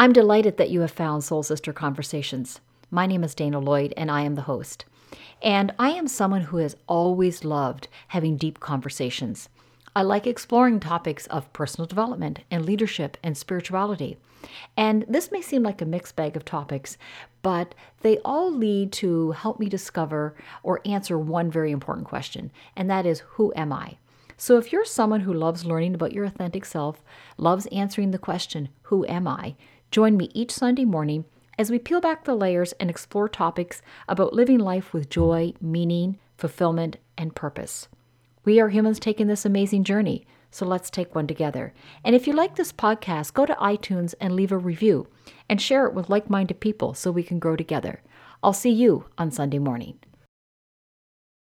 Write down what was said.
I'm delighted that you have found Soul Sister Conversations. My name is Dana Lloyd, and I am the host. And I am someone who has always loved having deep conversations. I like exploring topics of personal development and leadership and spirituality. And this may seem like a mixed bag of topics, but they all lead to help me discover or answer one very important question, and that is who am I? So if you're someone who loves learning about your authentic self, loves answering the question, who am I? Join me each Sunday morning as we peel back the layers and explore topics about living life with joy, meaning, fulfillment, and purpose. We are humans taking this amazing journey, so let's take one together. And if you like this podcast, go to iTunes and leave a review and share it with like minded people so we can grow together. I'll see you on Sunday morning.